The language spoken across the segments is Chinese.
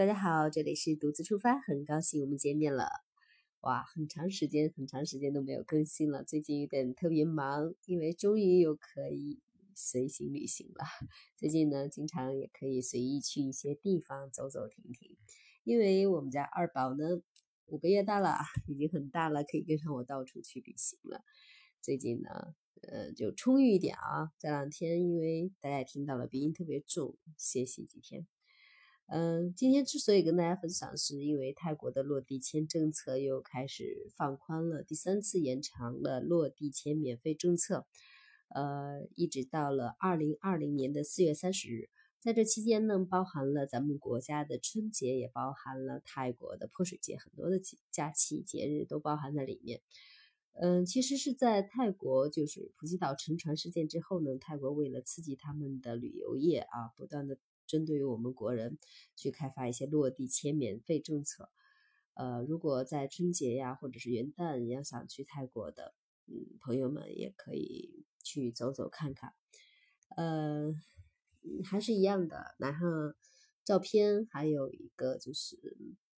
大家好，这里是独自出发，很高兴我们见面了。哇，很长时间，很长时间都没有更新了，最近有点特别忙，因为终于又可以随行旅行了。最近呢，经常也可以随意去一些地方走走停停，因为我们家二宝呢五个月大了，已经很大了，可以跟上我到处去旅行了。最近呢，呃，就充裕一点啊。这两天因为大家也听到了鼻音特别重，歇息几天。嗯，今天之所以跟大家分享，是因为泰国的落地签政策又开始放宽了，第三次延长了落地签免费政策，呃，一直到了二零二零年的四月三十日。在这期间呢，包含了咱们国家的春节，也包含了泰国的泼水节，很多的假期节日都包含在里面。嗯，其实是在泰国就是普吉岛沉船事件之后呢，泰国为了刺激他们的旅游业啊，不断的。针对于我们国人去开发一些落地签免费政策，呃，如果在春节呀或者是元旦要想去泰国的，嗯，朋友们也可以去走走看看，呃，还是一样的，拿上照片，还有一个就是，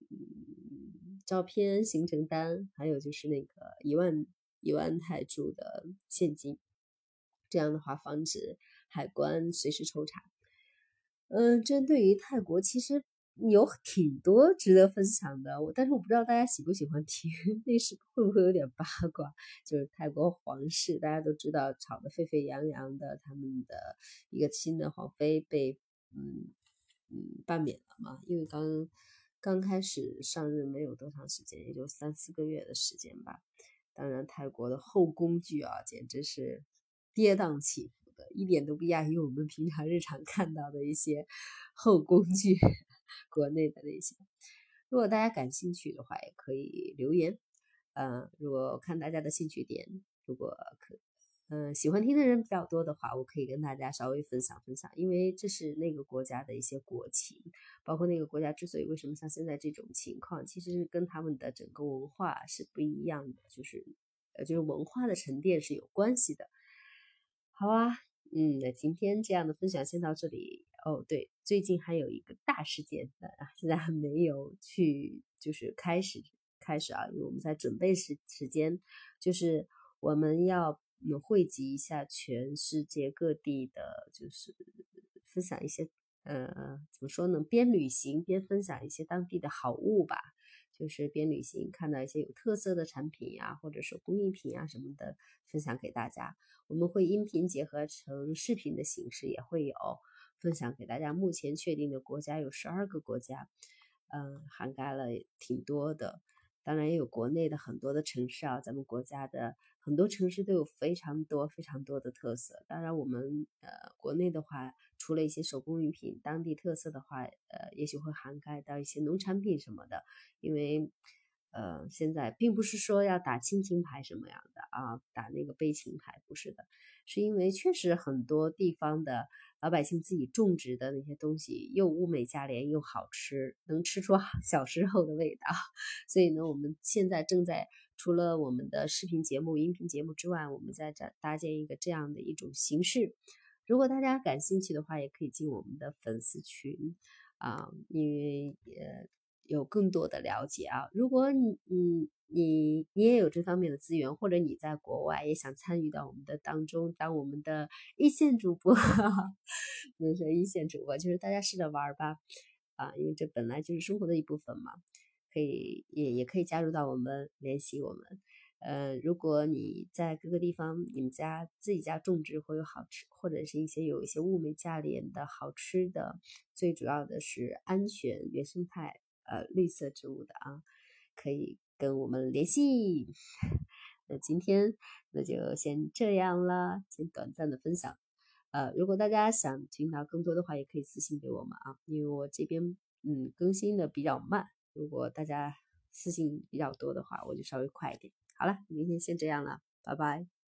嗯，照片行程单，还有就是那个一万一万泰铢的现金，这样的话防止海关随时抽查。嗯，针对于泰国，其实有挺多值得分享的。我但是我不知道大家喜不喜欢听，那是会不会有点八卦？就是泰国皇室，大家都知道吵得沸沸扬扬的，他们的一个新的皇妃被嗯嗯罢免了嘛？因为刚刚开始上任没有多长时间，也就三四个月的时间吧。当然，泰国的后宫剧啊，简直是跌宕起伏。一点都不亚于我们平常日常看到的一些 后宫剧，国内的那些。如果大家感兴趣的话，也可以留言。嗯，如果看大家的兴趣点，如果可，嗯，喜欢听的人比较多的话，我可以跟大家稍微分享分享。因为这是那个国家的一些国情，包括那个国家之所以为什么像现在这种情况，其实跟他们的整个文化是不一样的，就是呃，就是文化的沉淀是有关系的。好啊。嗯，那今天这样的分享先到这里哦。对，最近还有一个大事件，啊，现在还没有去，就是开始开始啊，因为我们在准备时时间，就是我们要汇集一下全世界各地的，就是分享一些，呃，怎么说呢？边旅行边分享一些当地的好物吧。就是边旅行看到一些有特色的产品呀，或者手工艺品啊什么的，分享给大家。我们会音频结合成视频的形式，也会有分享给大家。目前确定的国家有十二个国家，嗯，涵盖了挺多的。当然也有国内的很多的城市啊，咱们国家的很多城市都有非常多非常多的特色。当然我们呃国内的话，除了一些手工艺品，当地特色的话，呃，也许会涵盖到一些农产品什么的。因为呃现在并不是说要打亲情牌什么样的啊，打那个悲情牌不是的，是因为确实很多地方的。老百姓自己种植的那些东西又物美价廉又好吃，能吃出 小时候的味道。所以呢，我们现在正在除了我们的视频节目、音频节目之外，我们在这搭建一个这样的一种形式。如果大家感兴趣的话，也可以进我们的粉丝群啊，因为呃。有更多的了解啊！如果你你你你也有这方面的资源，或者你在国外也想参与到我们的当中，当我们的一线主播，不能说一线主播，就是大家试着玩吧啊！因为这本来就是生活的一部分嘛，可以也也可以加入到我们，联系我们。呃，如果你在各个地方，你们家自己家种植会有好吃，或者是一些有一些物美价廉的好吃的，最主要的是安全、原生态。呃，绿色植物的啊，可以跟我们联系。那今天那就先这样了，先短暂的分享。呃，如果大家想听到更多的话，也可以私信给我们啊，因为我这边嗯更新的比较慢。如果大家私信比较多的话，我就稍微快一点。好了，明天先这样了，拜拜。